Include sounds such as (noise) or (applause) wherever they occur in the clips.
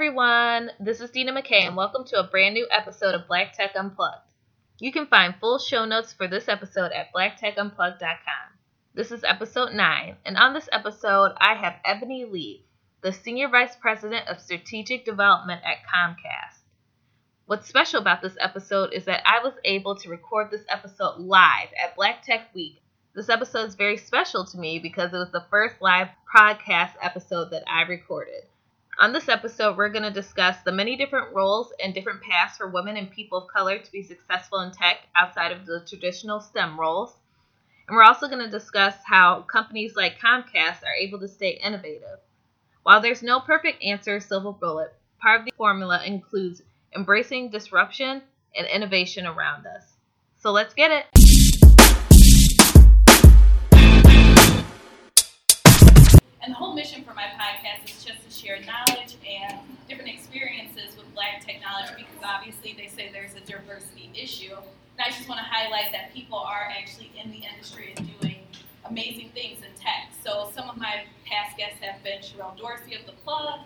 everyone, this is Dina McKay, and welcome to a brand new episode of Black Tech Unplugged. You can find full show notes for this episode at blacktechunplugged.com. This is episode 9, and on this episode, I have Ebony Lee, the Senior Vice President of Strategic Development at Comcast. What's special about this episode is that I was able to record this episode live at Black Tech Week. This episode is very special to me because it was the first live podcast episode that I recorded. On this episode, we're going to discuss the many different roles and different paths for women and people of color to be successful in tech outside of the traditional STEM roles. And we're also going to discuss how companies like Comcast are able to stay innovative. While there's no perfect answer, silver bullet, part of the formula includes embracing disruption and innovation around us. So let's get it. And the whole mission for my podcast is just to share knowledge and different experiences with black technology because obviously they say there's a diversity issue. And I just want to highlight that people are actually in the industry and doing amazing things in tech. So some of my past guests have been Sherrell Dorsey of The Plug,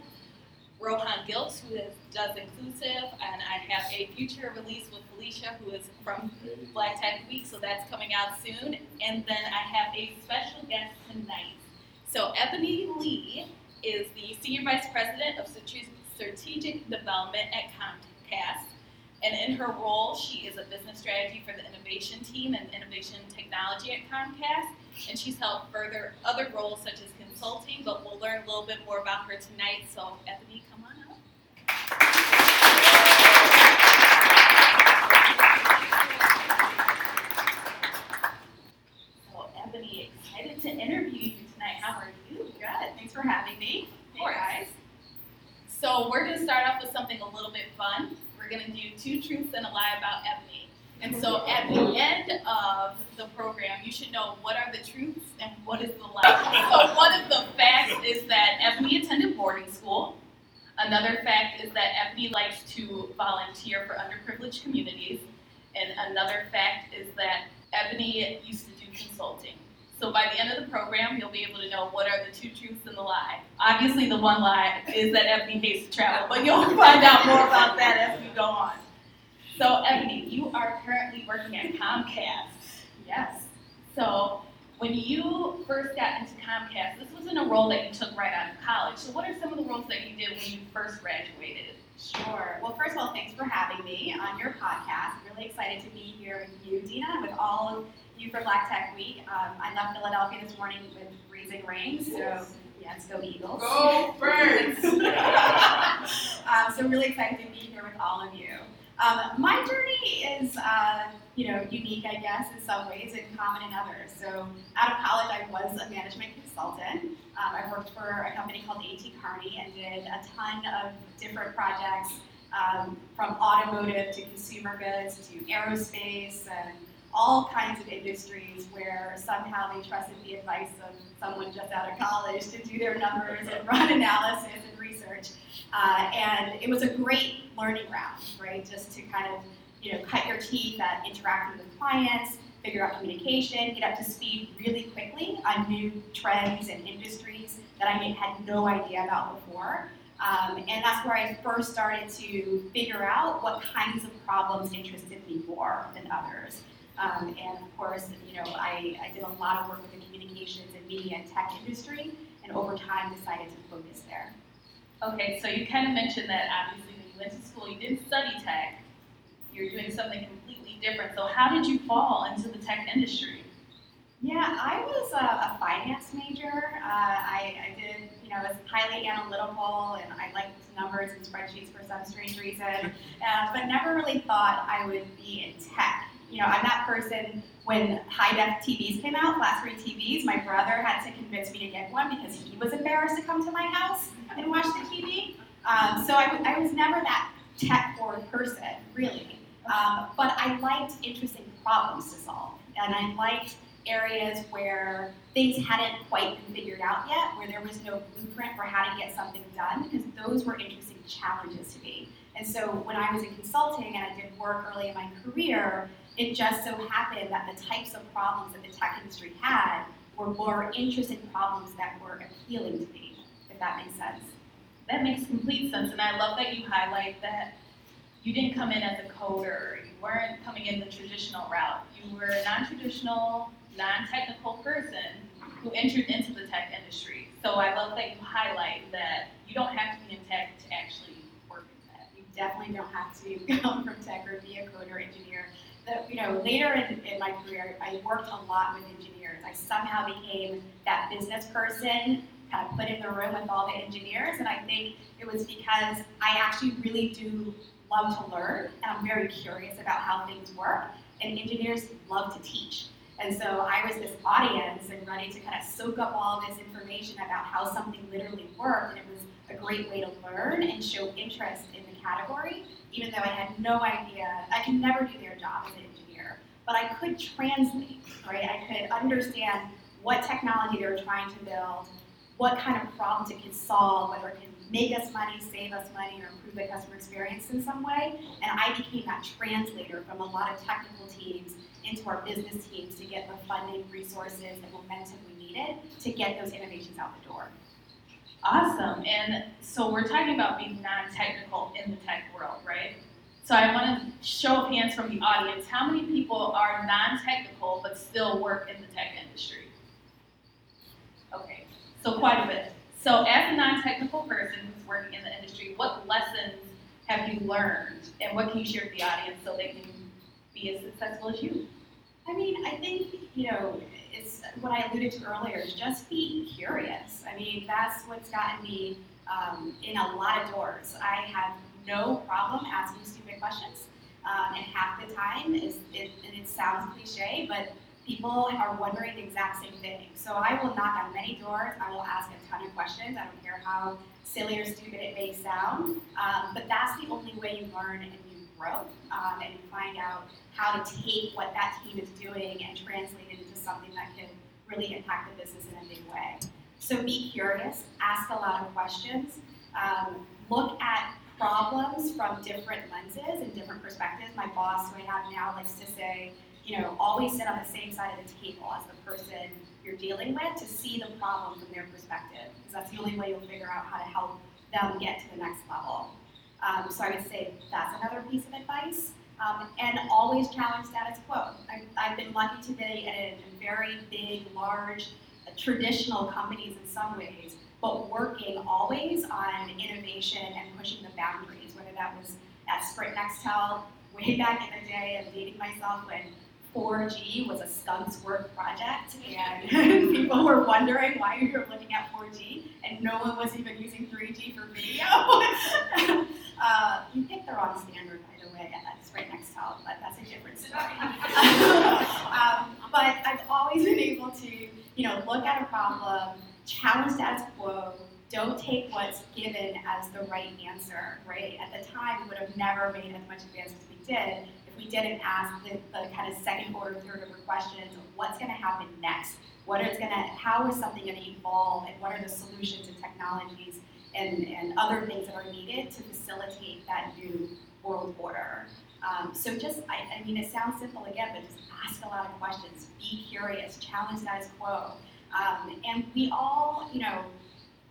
Rohan Gilkes, who is, does Innclusive, and I have a future release with Felicia, who is from Black Tech Week, so that's coming out soon. And then I have a special guest tonight so Ebony Lee is the Senior Vice President of Strategic Development at Comcast. And in her role, she is a business strategy for the innovation team and innovation technology at Comcast. And she's held further other roles such as consulting, but we'll learn a little bit more about her tonight. So Ebony, come on up. So Ebony, excited to interview you how are you? Good. Thanks for having me. Hey guys. So we're going to start off with something a little bit fun. We're going to do two truths and a lie about Ebony. And so at the end of the program, you should know what are the truths and what is the lie. so one of the facts is that Ebony attended boarding school. Another fact is that Ebony likes to volunteer for underprivileged communities. And another fact is that Ebony used to do consulting. So by the end of the program, you'll be able to know what are the two truths and the lie. Obviously, the one lie is that Ebony hates to travel, but you'll (laughs) find out more about that as we go on. So, Ebony, you are currently working at Comcast. Yes. So, when you first got into Comcast, this wasn't a role that you took right out of college. So, what are some of the roles that you did when you first graduated? Sure. Well, first of all, thanks for having me on your podcast. Really excited to be here with you, Dina, with all of you for Black Tech Week. Um, I left Philadelphia this morning with freezing rain, so yes, go Eagles. Go Birds! (laughs) um, so really excited to be here with all of you. Um, my journey is, uh, you know, unique, I guess, in some ways and common in others. So out of college, I was a management consultant. Um, I worked for a company called A.T. Kearney and did a ton of different projects um, from automotive to consumer goods to aerospace and all kinds of industries where somehow they trusted the advice of someone just out of college to do their numbers and run (laughs) analysis and research. Uh, and it was a great learning ground, right? Just to kind of, you know, cut your teeth at interacting with clients, figure out communication, get up to speed really quickly on new trends and industries that I had no idea about before. Um, and that's where I first started to figure out what kinds of problems interested me more than others. Um, and of course, you know, I, I did a lot of work with the communications and media and tech industry, and over time decided to focus there. Okay, so you kind of mentioned that obviously when you went to school, you didn't study tech. You're doing something completely different. So how did you fall into the tech industry? Yeah, I was a, a finance major. Uh, I, I, did, you know, was highly analytical, and I liked numbers and spreadsheets for some strange reason, uh, but never really thought I would be in tech you know, I'm that person when high def TVs came out, flat screen TVs, my brother had to convince me to get one because he was embarrassed to come to my house and watch the TV. Um, so I, I was never that tech forward person, really. Um, but I liked interesting problems to solve. And I liked areas where things hadn't quite been figured out yet, where there was no blueprint for how to get something done, because those were interesting challenges to me. And so when I was in consulting and I did work early in my career, it just so happened that the types of problems that the tech industry had were more interesting problems that were appealing to me, if that makes sense. that makes complete sense, and I love that you highlight that you didn't come in as a coder. You weren't coming in the traditional route. You were a non-traditional, non-technical person who entered into the tech industry. So I love that you highlight that you don't have to be in tech to actually work in that. You definitely don't have to (laughs) come from tech or be a coder engineer. You know, later in, in my career, I worked a lot with engineers. I somehow became that business person kind of put in the room with all the engineers, and I think it was because I actually really do love to learn, and I'm very curious about how things work, and engineers love to teach. And so I was this audience and ready to kind of soak up all this information about how something literally worked, and it was a great way to learn and show interest in the category, even though I had no idea. I could never do their job as an engineer, but I could translate, right? I could understand what technology they were trying to build, what kind of problems it could solve, whether it can make us money, save us money, or improve the customer experience in some way. And I became that translator from a lot of technical teams into our business teams to get the funding, resources, and momentum we needed to get those innovations out the door. Awesome. And so we're talking about being non-technical in the tech world, right? So I want to show of hands from the audience. How many people are non-technical but still work in the tech industry? Okay, so quite a bit. So as a non-technical person who's working in the industry, what lessons have you learned and what can you share with the audience so they can be as successful as you? I mean, I think, you know, it's what I alluded to earlier, is just be curious. I mean, that's what's gotten me um, in a lot of doors. I have no problem asking stupid questions. Um, and half the time, is, it, and it sounds cliche, but people are wondering the exact same thing. So I will knock on many doors. I will ask a ton of questions. I don't care how silly or stupid it may sound. Um, but that's the only way you learn and you grow um, and you find out how to take what that team is doing and translate it into something that can really impact the business in a big way. So be curious, ask a lot of questions, um, look at problems from different lenses and different perspectives. My boss, who I have now, likes to say, you know, always sit on the same side of the table as the person you're dealing with to see the problem from their perspective, because that's the only way you'll figure out how to help them get to the next level. Um, so I would say that's another piece of advice. Um, and always challenge status quo. I, have been lucky to be in very big, large, uh, traditional companies in some ways, but working always on innovation and pushing the boundaries, whether that was at Sprint Nextel way (laughs) back in the day and dating myself when 4G was a skunks work project, and (laughs) people were wondering why you were looking at 4G, and no one was even using 3G for video. (laughs) uh, you picked the wrong standard, and that's right next to but that's a different story. (laughs) um, but I've always been able to, you know, look at a problem, challenge status quo, don't take what's given as the right answer, right? At the time, we would have never made as much advance as we did if we didn't ask the, the kind of second order, third order questions of what's going to happen next, what is going to, how is something going to evolve, and what are the solutions and technologies and, and other things that are needed to facilitate that new world order. Um, so just, I, I, mean, it sounds simple again, but just ask a lot of questions, be curious, challenge status quo. Um, and we all, you know,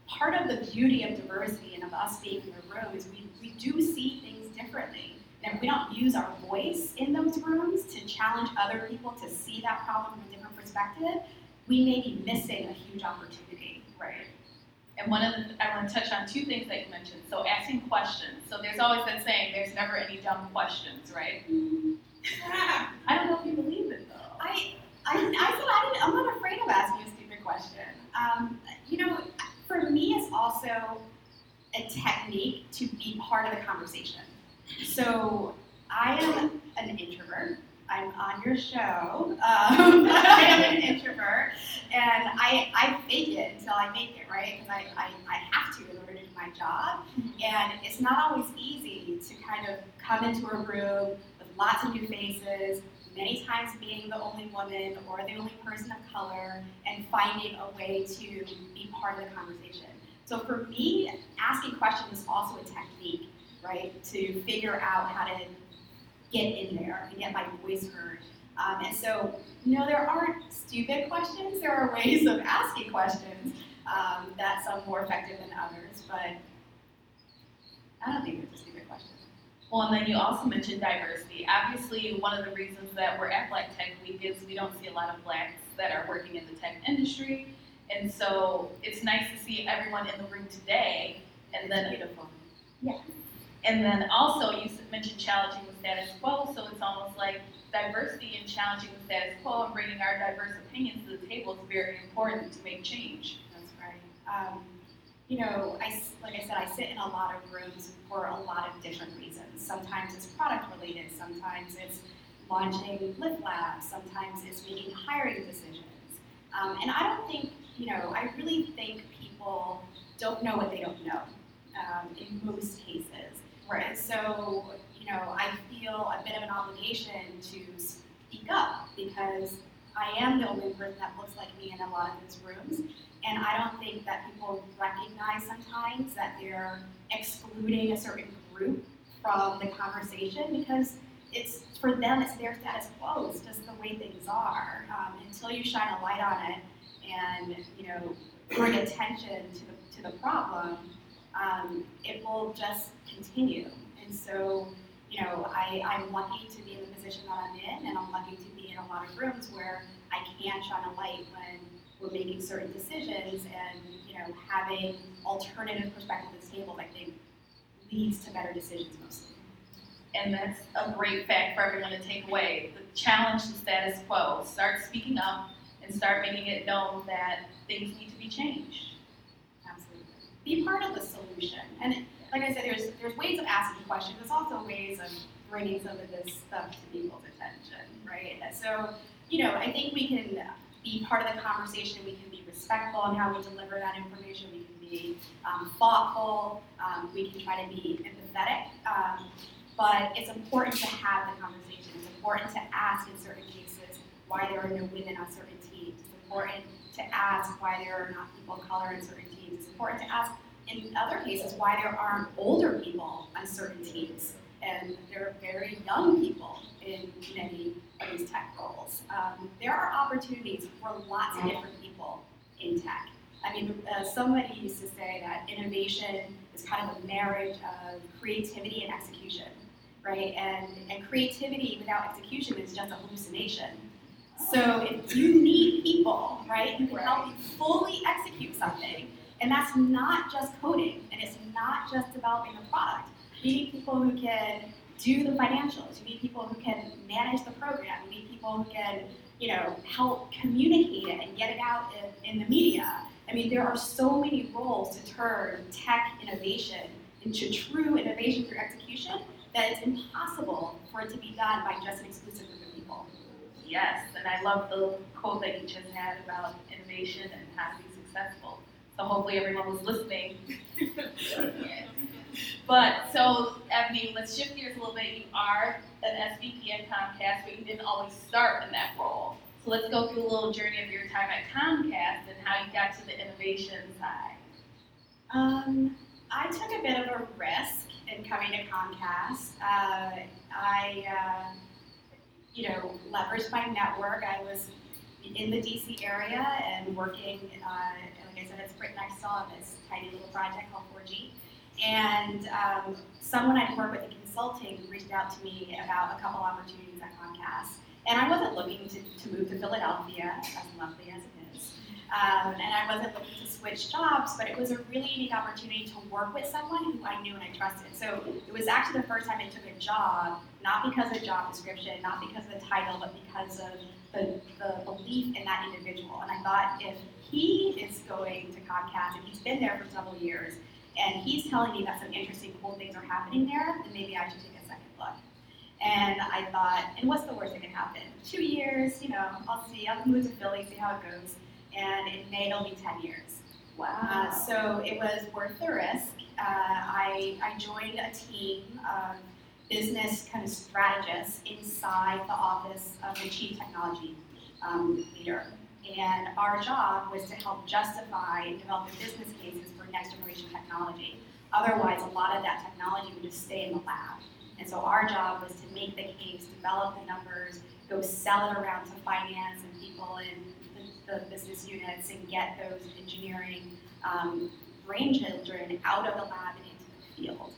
part of the beauty of diversity and of us being in the room is we, we do see things differently. And if we don't use our voice in those rooms to challenge other people to see that problem from a different perspective, we may be missing a huge opportunity. Right. And one of the, I want to touch on two things that you mentioned. So asking questions. So there's always that saying, there's never any dumb questions, right? (laughs) I don't know if you believe it though. I, I, I said I I'm not afraid of asking a stupid question. Um, you know, for me, it's also a technique to be part of the conversation. So I am an introvert. I'm on your show. Um, (laughs) I am an introvert, and I, I fake it until I make it, right? Because I, I, I have to in order to do my job. And it's not always easy to kind of come into a room with lots of new faces, many times being the only woman or the only person of color, and finding a way to be part of the conversation. So for me, asking questions is also a technique right? To figure out how to get in there and get my voice heard. Um, and so, you know, there aren't stupid questions. There are ways of asking questions um, that some more effective than others. But I don't think it's a stupid question. Well, and then you also mentioned diversity. Obviously, one of the reasons that we're at Black Tech Week is we don't see a lot of blacks that are working in the tech industry. And so it's nice to see everyone in the room today. And then beautiful. And then also, you mentioned challenging status quo, so it's almost like diversity and challenging the status quo and bringing our diverse opinions to the table is very important to make change. That's right. Um, you know, I, like I said, I sit in a lot of rooms for a lot of different reasons. Sometimes it's product related, sometimes it's launching Lift Labs, sometimes it's making hiring decisions. Um, and I don't think, you know, I really think people don't know what they don't know um, in most cases. And so, you know, I feel a bit of an obligation to speak up because I am the only person that looks like me in a lot of these rooms. And I don't think that people recognize sometimes that they're excluding a certain group from the conversation because it's for them it's their status quo. It's just the way things are. Um, until you shine a light on it and you know bring attention to the to the problem, um, it will just continue. And so you know I, I'm lucky to be in the position that I'm in, and I'm lucky to be in a lot of rooms where I can shine a light when we're making certain decisions and you know having alternative perspectives at the table. I think leads to better decisions mostly. And that's a great fact for everyone to take away. The challenge the status quo. Start speaking up and start making it known that things need to be changed. Absolutely. Be part of the solution. And like I said, there's there's ways of asking questions. There's also ways of bringing some of this stuff to people's attention, right? So, you know, I think we can be part of the conversation. We can be respectful in how we deliver that information. We can be um, thoughtful. Um, we can try to be empathetic. Um, but it's important to have the conversation. It's important to ask in certain cases why there are no women on certain teams. It's important to ask why there are not people of color in certain teams. It's important to ask in other cases why there aren't older people on certain teams. And there are very young people in many of these tech roles. Um, there are opportunities for lots of different people in tech. I mean, uh, somebody used to say that innovation is kind of a marriage of creativity and execution, right? And, and creativity without execution is just a hallucination. So if you need people, right, who can help you fully execute something, and that's not just coding, and it's not just developing a product. You need people who can do the financials. You need people who can manage the program. You need people who can, you know, help communicate it and get it out in, in the media. I mean, there are so many roles to turn tech innovation into true innovation through execution that it's impossible for it to be done by just an exclusive group of people. Yes, and I love the quote that you just had about innovation and how successful. So hopefully everyone was listening. (laughs) But so, Ebony, let's shift gears a little bit. You are an SVP at Comcast, but you didn't always start in that role. So let's go through a little journey of your time at Comcast and how you got to the innovation side. Um, I took a bit of a risk in coming to Comcast. Uh, I, uh, you know, leveraged my network. I was in the DC area and working, uh, like I said, at Sprint Nextel on this tiny little project called 4G. And um, someone I'd worked with in consulting reached out to me about a couple opportunities at Comcast. And I wasn't looking to, to move to Philadelphia, as lovely as it is. Um, and I wasn't looking to switch jobs, but it was a really unique opportunity to work with someone who I knew and I trusted. So it was actually the first time I took a job, not because of job description, not because of the title, but because of the, the belief in that individual. And I thought if he is going to Comcast and he's been there for several years, and he's telling me that some interesting, cool things are happening there, then maybe I should take a second look. And I thought, and what's the worst that can happen? Two years, you know, I'll see. I'll move to Philly, see how it goes. And in May, it'll be 10 years. Uh, so it was worth the risk. Uh, I, I joined a team of business kind of strategists inside the office of the chief technology um, leader. And our job was to help justify and develop business cases for next generation technology. Otherwise, a lot of that technology would just stay in the lab. And so our job was to make the case, develop the numbers, go sell it around to finance and people in the, the business units and get those engineering um, out of the lab and into the field.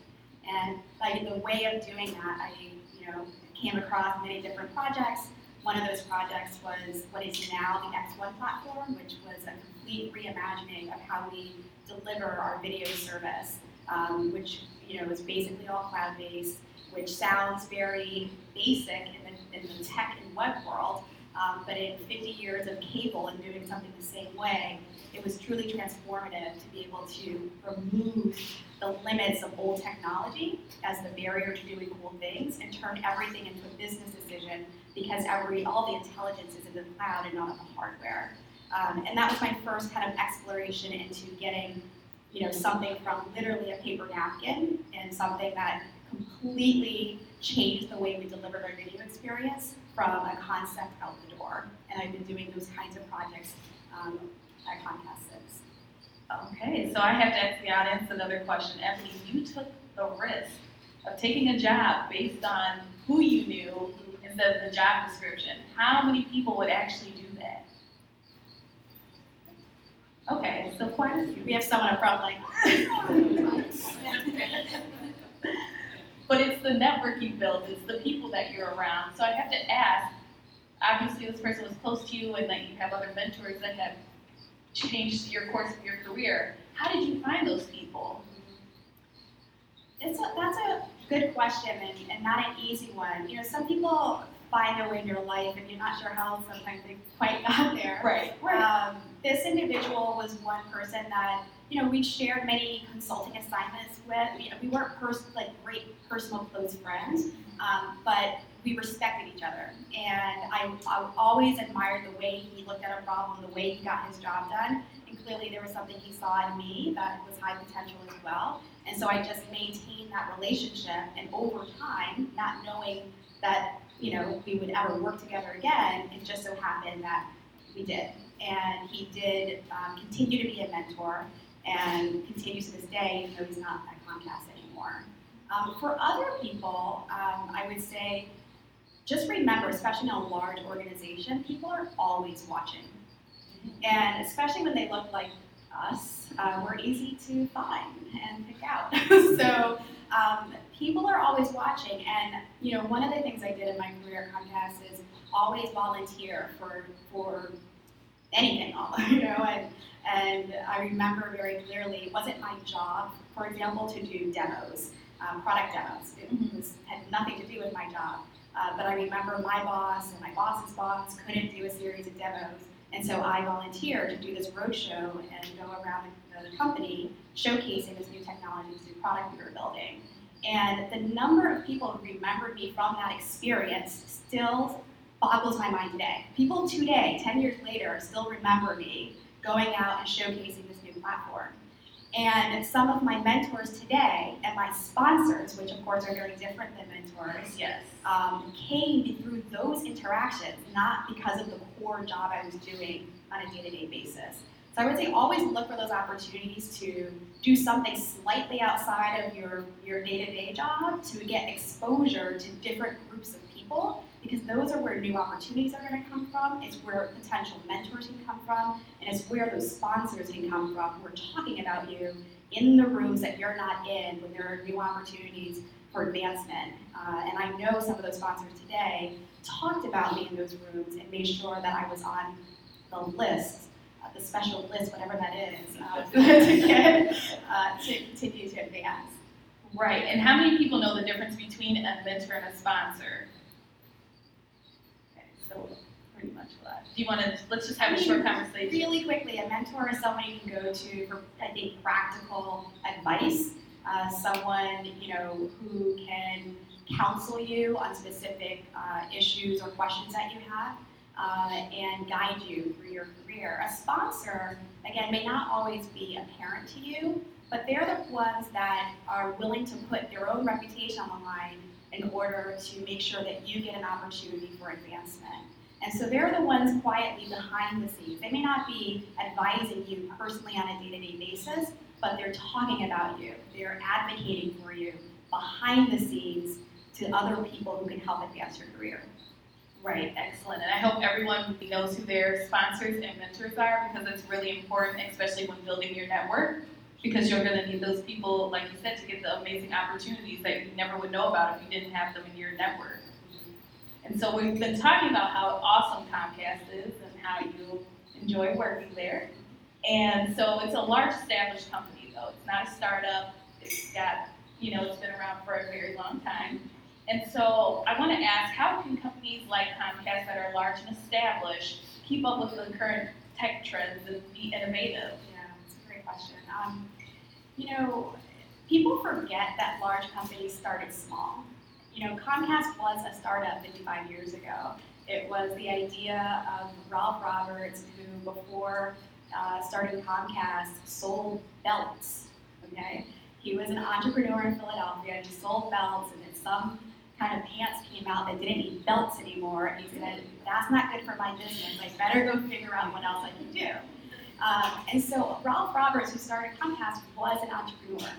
I, the way of doing that, I, you know, came across many different projects. One of those projects was what is now the X1 platform, which was a complete reimagining of how we deliver our video service, um, which you know is basically all cloud-based, which sounds very basic in the, in the tech and web world, um, but in 50 years of cable and doing something the same way, it was truly transformative to be able to remove the limits of old technology as the barrier to doing cool things and turn everything into a business decision because every all the intelligence is in the cloud and not in the hardware. Um, and that was my first kind of exploration into getting, you know, something from literally a paper napkin and something that completely changed the way we delivered our video experience from a concept out the door. And I've been doing those kinds of projects um, at Comcast since. Okay, so I have to ask the audience another question. Ebony, you took the risk of taking a job based on who you knew of the job description. How many people would actually do that? Okay, so quite a few. We have someone up front like, (laughs) But it's the networking build, it's the people that you're around. So I have to ask, obviously this person was close to you and that you have other mentors that have changed your course of your career. How did you find those people? It's a, that's a good question and, and not an easy one. You know, some people find their way in your life and you're not sure how sometimes they quite got there. Right, Um, this individual was one person that, you know, we shared many consulting assignments with. We, we weren't pers- like great personal close friends, um, but we respected each other. And I, I always admired the way he looked at a problem, the way he got his job done. Clearly there was something he saw in me that was high potential as well. And so I just maintained that relationship. And over time, not knowing that, you know, we would ever work together again, it just so happened that we did. And he did um, continue to be a mentor and continues to this day, even though he's not at Comcast anymore. Um, for other people, um, I would say just remember, especially in a large organization, people are always watching. And especially when they look like us, uh, we're easy to find and pick out. (laughs) so um, people are always watching. And you know, one of the things I did in my career at Comcast is always volunteer for for anything, (laughs) you know. And and I remember very clearly, it wasn't my job, for example, to do demos, um, product demos. It was, had nothing to do with my job. Uh, but I remember my boss and my boss's boss couldn't do a series of demos. And so I volunteered to do this roadshow and go around the, company showcasing this new technology, this new product we were building. And the number of people who remembered me from that experience still boggles my mind today. People today, 10 years later, still remember me going out and showcasing this new platform. And some of my mentors today and my sponsors, which of course are very different than mentors, Yes. um, came through those interactions, not because of the core job I was doing on a day-to-day basis. So I would say always look for those opportunities to do something slightly outside of your, your day-to-day job to get exposure to different groups of people because those are where new opportunities are going to come from. It's where potential mentors can come from, and it's where those sponsors can come from who are talking about you in the rooms that you're not in when there are new opportunities for advancement. Uh, and I know some of those sponsors today talked about me in those rooms and made sure that I was on the list, uh, the special list, whatever that is, uh, (laughs) to get uh, to continue to advance. Right, and how many people know the difference between a mentor and a sponsor? So pretty much a lot. Do you want to, let's just have a short conversation. Really quickly, a mentor is someone you can go to for, I think, practical advice. Uh, someone, you know, who can counsel you on specific uh, issues or questions that you have uh, and guide you through your career. A sponsor, again, may not always be apparent to you, but they're the ones that are willing to put their own reputation on the line in order to make sure that you get an opportunity for advancement. And so they're the ones quietly behind the scenes. They may not be advising you personally on a day-to-day basis, but they're talking about you. They're advocating for you behind the scenes to other people who can help advance your career. Right, excellent. And I hope everyone knows who their sponsors and mentors are because it's really important, especially when building your network. Because you're going to need those people, like you said, to get the amazing opportunities that you never would know about if you didn't have them in your network. And so we've been talking about how awesome Comcast is and how you enjoy working there. And so it's a large established company though. It's not a startup. It's got, you know, it's been around for a very long time. And so I want to ask, how can companies like Comcast that are large and established keep up with the current tech trends and be innovative? Yeah, that's a great question. Um, you know, people forget that large companies started small. You know, Comcast was a startup 55 years ago. It was the idea of Ralph Roberts, who before uh, starting Comcast sold belts. Okay, he was an entrepreneur in Philadelphia. And he sold belts, and then some kind of pants came out that didn't need belts anymore. And he said, "That's not good for my business. I better go figure out what else I can do." Um, and so Ralph Roberts, who started Comcast, was an entrepreneur.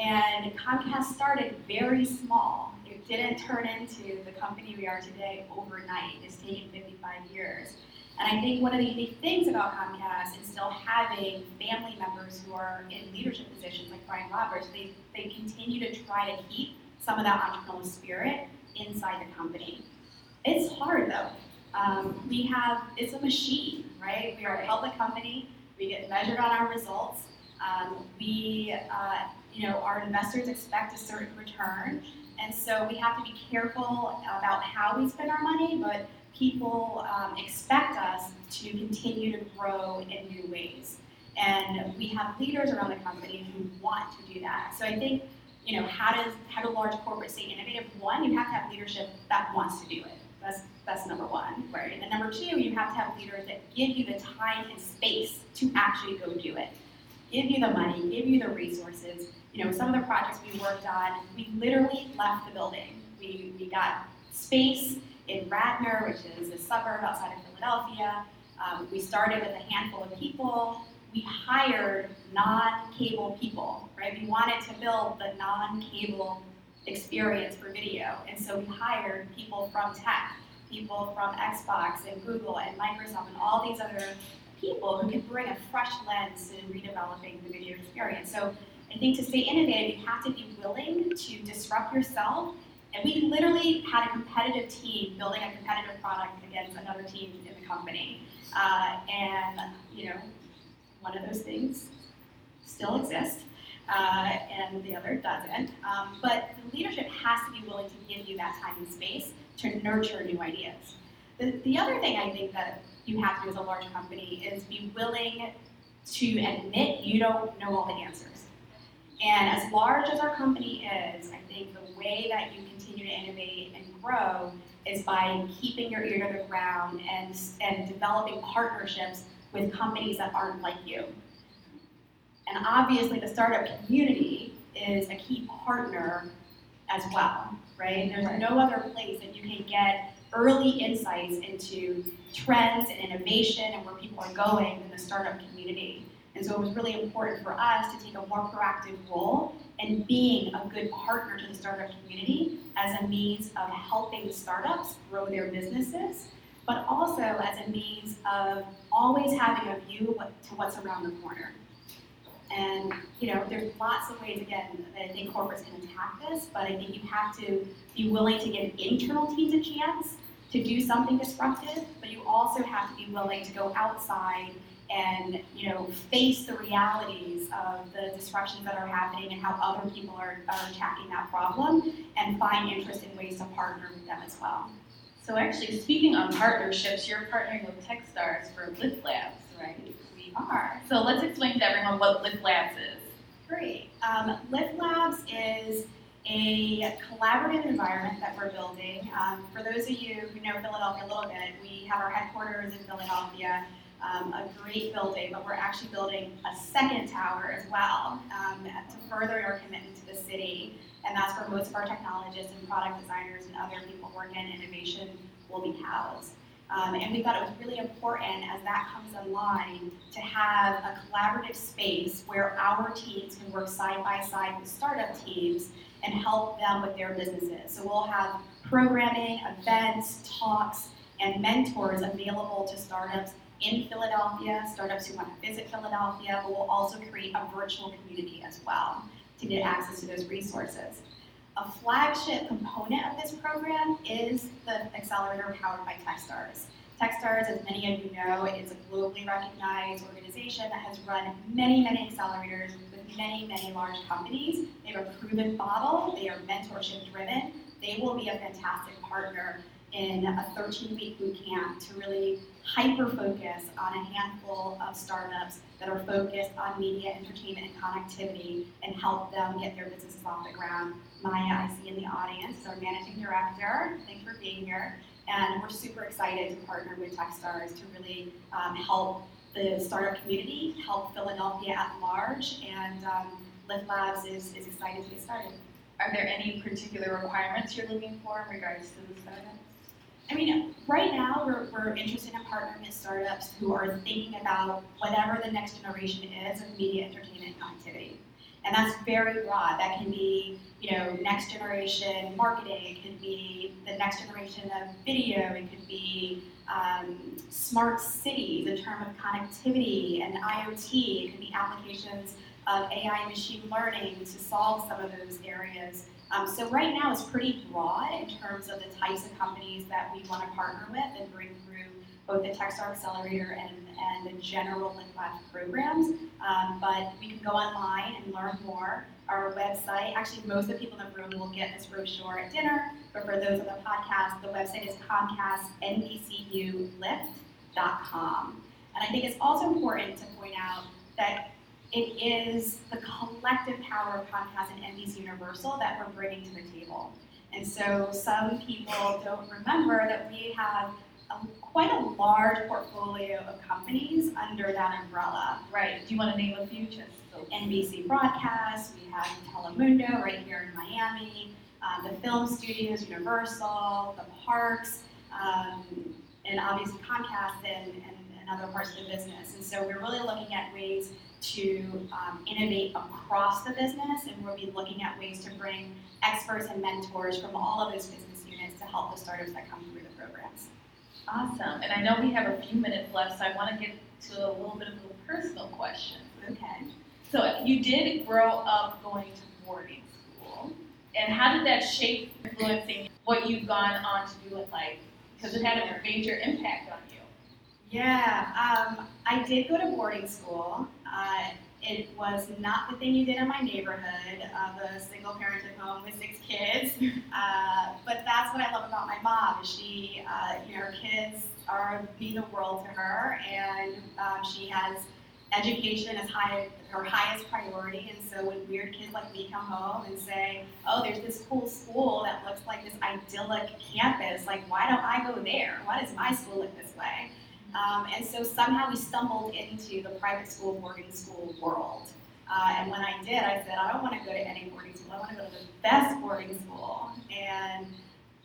And Comcast started very small. It didn't turn into the company we are today overnight. It's taken 55 years. And I think one of the unique things about Comcast is still having family members who are in leadership positions like Brian Roberts. They, they continue to try to keep some of that entrepreneurial spirit inside the company. It's hard though. Um, we have, it's a machine, right? We are a public company. We get measured on our results. Um, we, uh, you know, our investors expect a certain return. And so we have to be careful about how we spend our money, but people um, expect us to continue to grow in new ways. And we have leaders around the company who want to do that. So I think, you know, how does how do large corporates stay innovative? One, you have to have leadership that wants to do it. That's that's number one, right? And then number two, you have to have leaders that give you the time and space to actually go do it. Give you the money, give you the resources. You know, some of the projects we worked on, we literally left the building. We, we got space in Radnor, which is a suburb outside of Philadelphia. Um, we started with a handful of people. We hired non-cable people, right? We wanted to build the non-cable experience for video. And so we hired people from tech, people from Xbox and Google and Microsoft and all these other people who can bring a fresh lens to redeveloping the video experience. So I think to stay innovative, you have to be willing to disrupt yourself. And we literally had a competitive team building a competitive product against another team in the company. Uh, and, you know, one of those things still exists uh, and the other doesn't. Um, but the leadership has to be willing to give you that time and space to nurture new ideas. The, the other thing I think that you have to do as a large company is be willing to admit you don't know all the answers. And as large as our company is, I think the way that you continue to innovate and grow is by keeping your ear to the ground and, and developing partnerships with companies that aren't like you. And obviously, the startup community is a key partner as well, right? There's right. no other place that you can get early insights into trends and innovation and where people are going in the startup community. And so it was really important for us to take a more proactive role in being a good partner to the startup community as a means of helping startups grow their businesses, but also as a means of always having a view to what's around the corner. And you know, there's lots of ways again that I think corporates can attack this, but I think you have to be willing to give internal teams a chance to do something disruptive, but you also have to be willing to go outside and you know face the realities of the disruptions that are happening and how other people are, are attacking that problem and find interesting ways to partner with them as well. So actually, speaking on partnerships, you're partnering with TechStars for Lift Labs? Are. So let's explain to everyone what Lift Labs is. Great. Um, Lift Labs is a collaborative environment that we're building. Um, for those of you who know Philadelphia a little bit, we have our headquarters in Philadelphia, um, a great building, but we're actually building a second tower as well um, to further our commitment to the city. And that's where most of our technologists and product designers and other people working in innovation will be housed. Um, and we thought it was really important as that comes online to have a collaborative space where our teams can work side by side with startup teams and help them with their businesses. So we'll have programming, events, talks, and mentors available to startups in Philadelphia, startups who want to visit Philadelphia, but we'll also create a virtual community as well to get access to those resources. A flagship component of this program is the accelerator powered by Techstars. Techstars, as many of you know, is a globally recognized organization that has run many, many accelerators with many, many large companies. They have a proven model, they are mentorship driven. They will be a fantastic partner in a 13 week boot camp to really hyper focus on a handful of startups that are focused on media, entertainment, and connectivity and help them get their businesses off the ground. Maya, I see in the audience, our managing director. Thanks for being here. And we're super excited to partner with Techstars to really um, help the startup community, help Philadelphia at large, and um, Lift Labs is, is excited to get started. Are there any particular requirements you're looking for in regards to the startup? I mean, right now we're, we're interested in partnering with startups who are thinking about whatever the next generation is of media, entertainment, connectivity. And that's very broad. That can be, you know, next generation marketing. It could be the next generation of video. It could be um, smart cities the term of connectivity and IoT. It could be applications of AI machine learning to solve some of those areas. Um, so right now it's pretty broad in terms of the types of companies that we want to partner with and bring through both the Techstar Accelerator and, and the general Lift programs. Um, but we can go online and learn more. Our website, actually most of the people in the room will get this brochure at dinner, but for those on the podcast, the website is comcastnbculift.com. And I think it's also important to point out that it is the collective power of Comcast and NBC Universal that we're bringing to the table. And so some people don't remember that we have a, quite a large portfolio of companies under that umbrella. Right. Do you want to name a few? Just so. NBC Broadcast, we have Telemundo right here in Miami, um, the film studios, Universal, the parks, um, and obviously Comcast and, and, and other parts of the business. And so we're really looking at ways to um, innovate across the business, and we'll be looking at ways to bring experts and mentors from all of those business units to help the startups that come through the programs. Awesome. And I know we have a few minutes left, so I want to get to a little bit of a personal question. Okay. So you did grow up going to boarding school, and how did that shape influencing what you've gone on to do in life? Because it had a major impact on you. Yeah, um, I did go to boarding school. Uh, it was not the thing you did in my neighborhood of a single parented home with six kids. (laughs) Uh, but that's what I love about my mom. She, uh, her kids are mean the world to her, and um, she has education as high her highest priority. And so when weird kids like me come home and say, "Oh, there's this cool school that looks like this idyllic campus. Like, why don't I go there? Why does my school look this way?" Um, and so somehow we stumbled into the private school boarding school world. Uh, and when I did, I said, I don't want to go to any boarding school. I want to go to the best boarding school. And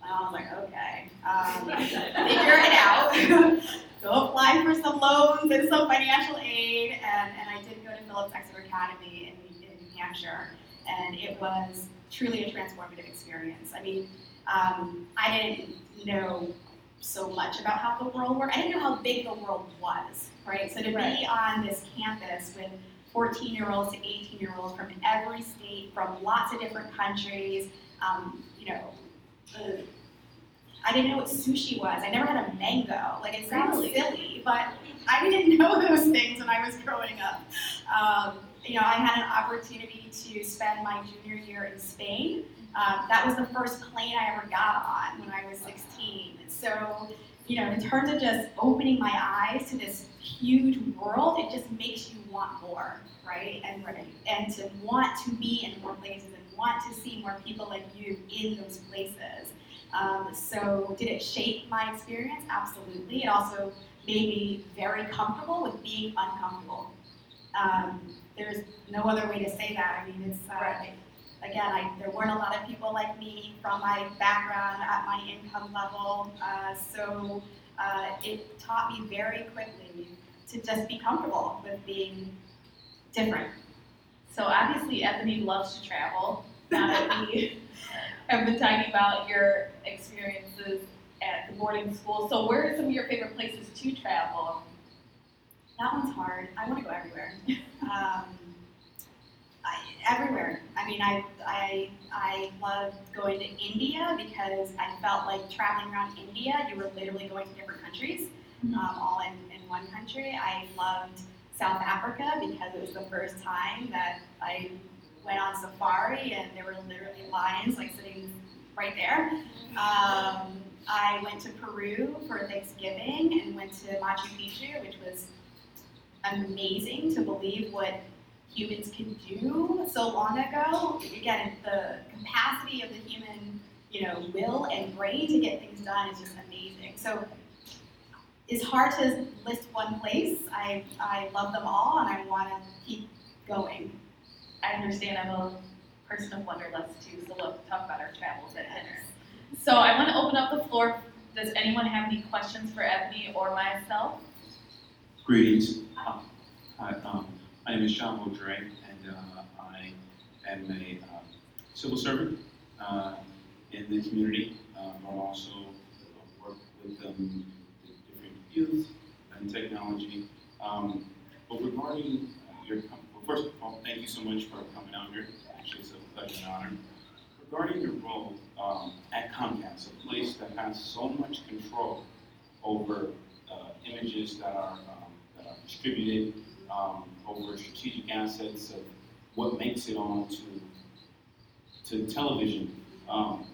I was like, okay, um, (laughs) figure it out. (laughs) go apply for some loans and some financial aid. And, and I did go to Phillips Exeter Academy in, in New Hampshire. And it was truly a transformative experience. I mean, um, I didn't know so much about how the world worked. I didn't know how big the world was, right? So to Right. be on this campus with 14 year olds to 18 year olds from every state, from lots of different countries, um, you know, the, I didn't know what sushi was. I never had a mango. Like it sounds Really? silly, but I didn't (laughs) know those things when I was growing up. Um, you know, I had an opportunity to spend my junior year in Spain. Um, that was the first plane I ever got on when I was 16. So, you know, in terms of just opening my eyes to this huge world, it just makes you want more, right? And and to want to be in more places and want to see more people like you in those places. Um, so, did it shape my experience? Absolutely. It also made me very comfortable with being uncomfortable. Um, there's no other way to say that. I mean, it's uh, Right. again, I, there weren't a lot of people like me from my background at my income level, uh, so uh, it taught me very quickly to just be comfortable with being different. So obviously, Ebony loves to travel. Now that we (laughs) have been talking about your experiences at the boarding school, so where are some of your favorite places to travel? That one's hard. I want to go everywhere. (laughs) um, I, everywhere. I mean, I, I, I love going to India because I felt like traveling around India, you were literally going to different countries, Mhm. um, all in, in one country. I loved South Africa because it was the first time that I went on safari and there were literally lions like sitting right there. Um, I went to Peru for Thanksgiving and went to Machu Picchu, which was amazing to believe what humans can do so long ago. Again, the capacity of the human, you know, will and brain to get things done is just amazing. So it's hard to list one place. I, I love them all and I want to keep going. I understand I'm a person of wanderlust too, so we'll talk about our travels at dinner. So I want to open up the floor. Does anyone have any questions for Ebony or myself? Greetings. Uh, Hi, um, my name is John Audrey, and uh, I am a uh, civil servant uh, in the community. Um, I also work with um, different youth and technology. Um, But regarding uh, your, well, first of all, thank you so much for coming out here. Actually, it's a pleasure and honor. Regarding your role um, at Comcast, a place that has so much control over uh, images that are, um, that are distributed, um, over strategic assets of what makes it on to, to television. Um,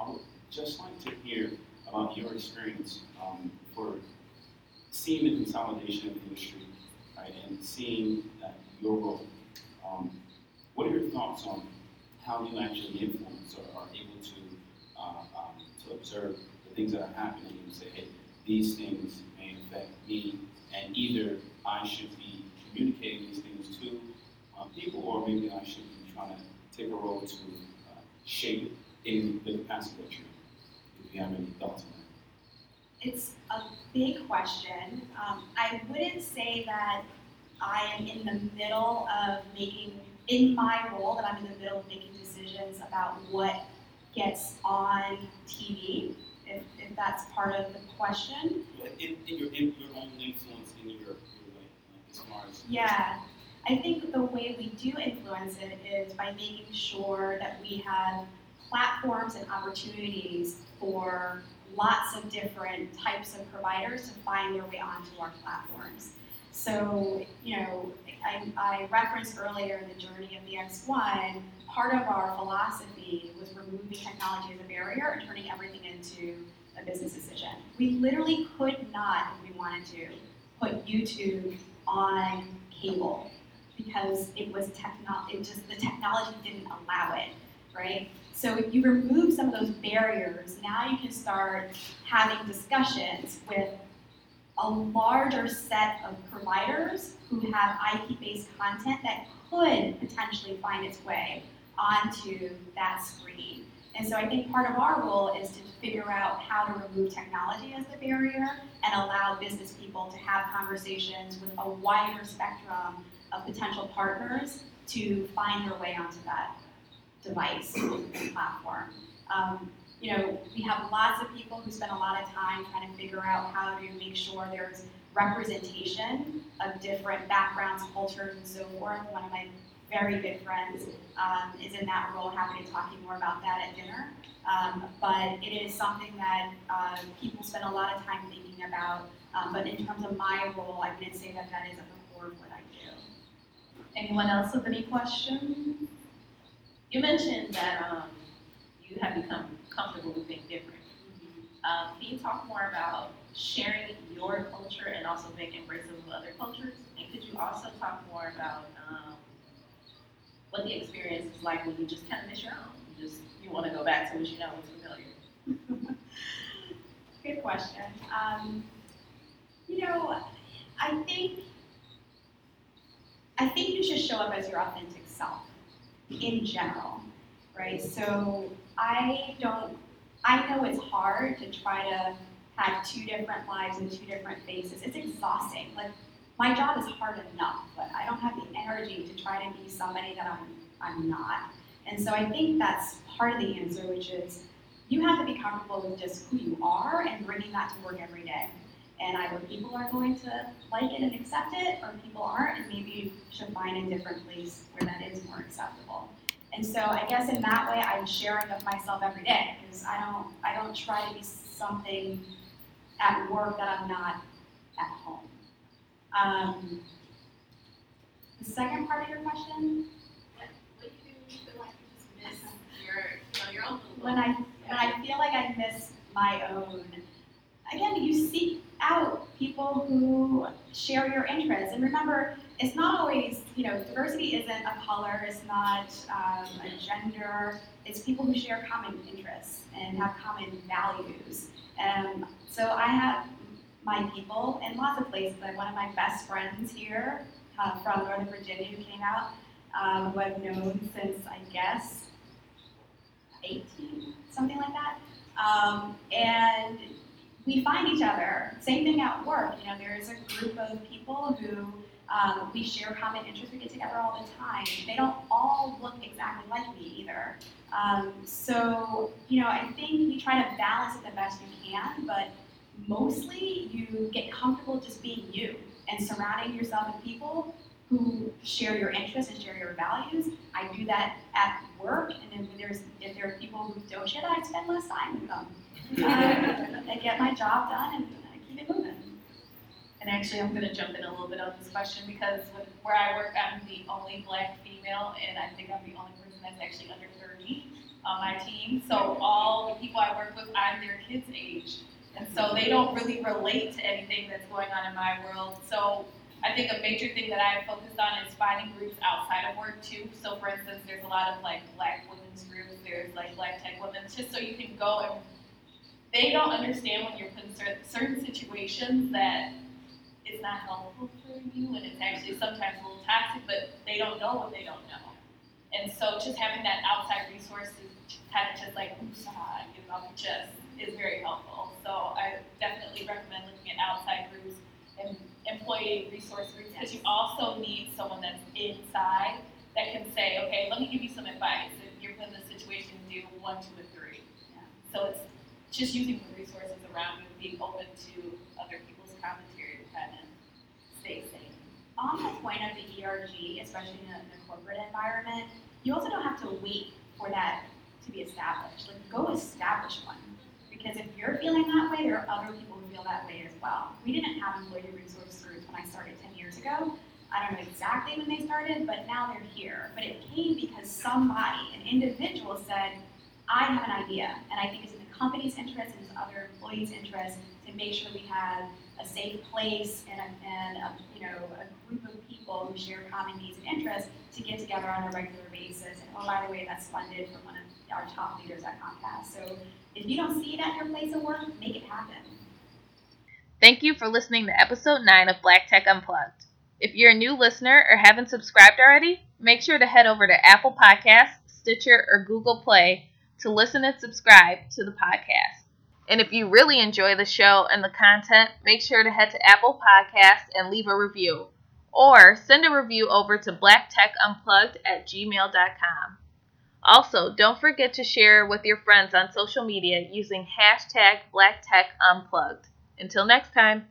I would just like to hear about your experience um, for seeing the consolidation of the industry, right, and seeing uh, your role. Um, what are your thoughts on how you actually influence or are able to uh, um, to observe the things that are happening and say, hey, these things may affect me, and either I should be communicating these things to uh, people, or maybe I should be trying to take a role to uh, shape it in the capacity that you're in. If you have any thoughts on that. It's a big question. Um, I wouldn't say that I am in the middle of making, in my role, that I'm in the middle of making decisions about what gets on TV, if, if that's part of the question. In, in your, in your own influence in your, Yeah, I think the way we do influence it is by making sure that we have platforms and opportunities for lots of different types of providers to find their way onto our platforms. So, you know, I, I referenced earlier the journey of the X1. Part of our philosophy was removing technology as a barrier and turning everything into a business decision. We literally could not, if we wanted to, put YouTube on cable because it was techno it just the technology didn't allow it, right? So if you remove some of those barriers, now you can start having discussions with a larger set of providers who have IP-based content that could potentially find its way onto that screen. And so I think part of our role is to figure out how to remove technology as the barrier and allow business people to have conversations with a wider spectrum of potential partners to find their way onto that device platform. Um, you know, we have lots of people who spend a lot of time trying to figure out how to make sure there's representation of different backgrounds, cultures, and so forth. One of my very good friends um, is in that role. Happy to talk to you more about that at dinner. Um, but it is something that uh, people spend a lot of time thinking about. Um, but in terms of my role, I wouldn't say that that is at the core of what I do. Anyone else with any questions? You mentioned that um, you have become comfortable with being different. Um, can you talk more about sharing your culture and also being embracive of other cultures? And could you also talk more about um, what the experience is like when you just kind of miss your own? You just you want to go back to what you know is familiar. (laughs) Good question. Um, you know, I think I think you should show up as your authentic self in general, right? So I don't. I know it's hard to try to have two different lives and two different faces. It's exhausting. Like my job is hard enough, but I don't have the energy to try to be somebody that I'm I'm not. And so I think that's part of the answer, which is you have to be comfortable with just who you are and bringing that to work every day. And either people are going to like it and accept it, or people aren't, and maybe you should find a different place where that is more acceptable. And so I guess in that way, I'm sharing of myself every day because I don't I don't try to be something at work that I'm not at home. Um, the second part of your question, What do you feel like you just miss your, you your own when I when I feel like I miss my own, again, you seek out people who share your interests. And remember, it's not always, you know, diversity isn't a color, it's not um, a gender, it's people who share common interests and have common values. And so I have my people in lots of places. Like one of my best friends here uh, from Northern Virginia who came out, um, who I've known since, I guess, 18, something like that. Um, and we find each other. Same thing at work. You know, there's a group of people who um, we share common interests. We get together all the time. They don't all look exactly like me either. Um, so, you know, I think you try to balance it the best you can, but mostly you get comfortable just being you and surrounding yourself with people who share your interests and share your values. I do that at work, and if there's if there are people who don't share that, I spend less time with them. Um, (laughs) I get my job done and I keep it moving. And actually, I'm going to jump in a little bit on this question because where I work, I'm the only black female, and I think I'm the only person that's actually under 30 on my team. So all the people I work with, I'm their kids' age. And so they don't really relate to anything that's going on in my world. So I think a major thing that I've focused on is finding groups outside of work too. So for instance, there's a lot of like black women's groups, there's like black tech women, just so you can go and they don't understand when you're put in certain, situations that it's not helpful for you and it's actually sometimes a little toxic, but they don't know what they don't know. And so just having that outside resource is kind of just like, oops, ah, get it off your is very helpful. So I definitely recommend looking at outside groups and employee resource groups because you also need someone that's inside that can say, okay, let me give you some advice. If you're in this situation, do one, two, and three. Yeah. So it's just using the resources around you being open to other people's commentary to kind of stay safe. On the point of the ERG, especially in a corporate environment, you also don't have to wait for that to be established. Like, go establish one. Because if you're feeling that way, there are other people who feel that way as well. We didn't have employee resource groups when I started 10 years ago. I don't know exactly when they started, but now they're here. But it came because somebody, an individual, said, I have an idea, and I think it's in the company's interest and it's other employees' interest to make sure we have a safe place and, a, and a, you know, a group of people who share common needs and interests to get together on a regular basis. And oh, by the way, that's funded from one of our top leaders at Comcast. So if you don't see it at your place of work, make it happen. Thank you for listening to episode 9 of Black Tech Unplugged. If you're a new listener or haven't subscribed already, make sure to head over to Apple Podcasts, Stitcher, or Google Play to listen and subscribe to the podcast. And if you really enjoy the show and the content, make sure to head to Apple Podcasts and leave a review. Or send a review over to blacktechunplugged at gmail.com. Also, don't forget to share with your friends on social media using hashtag BlackTechUnplugged. Until next time.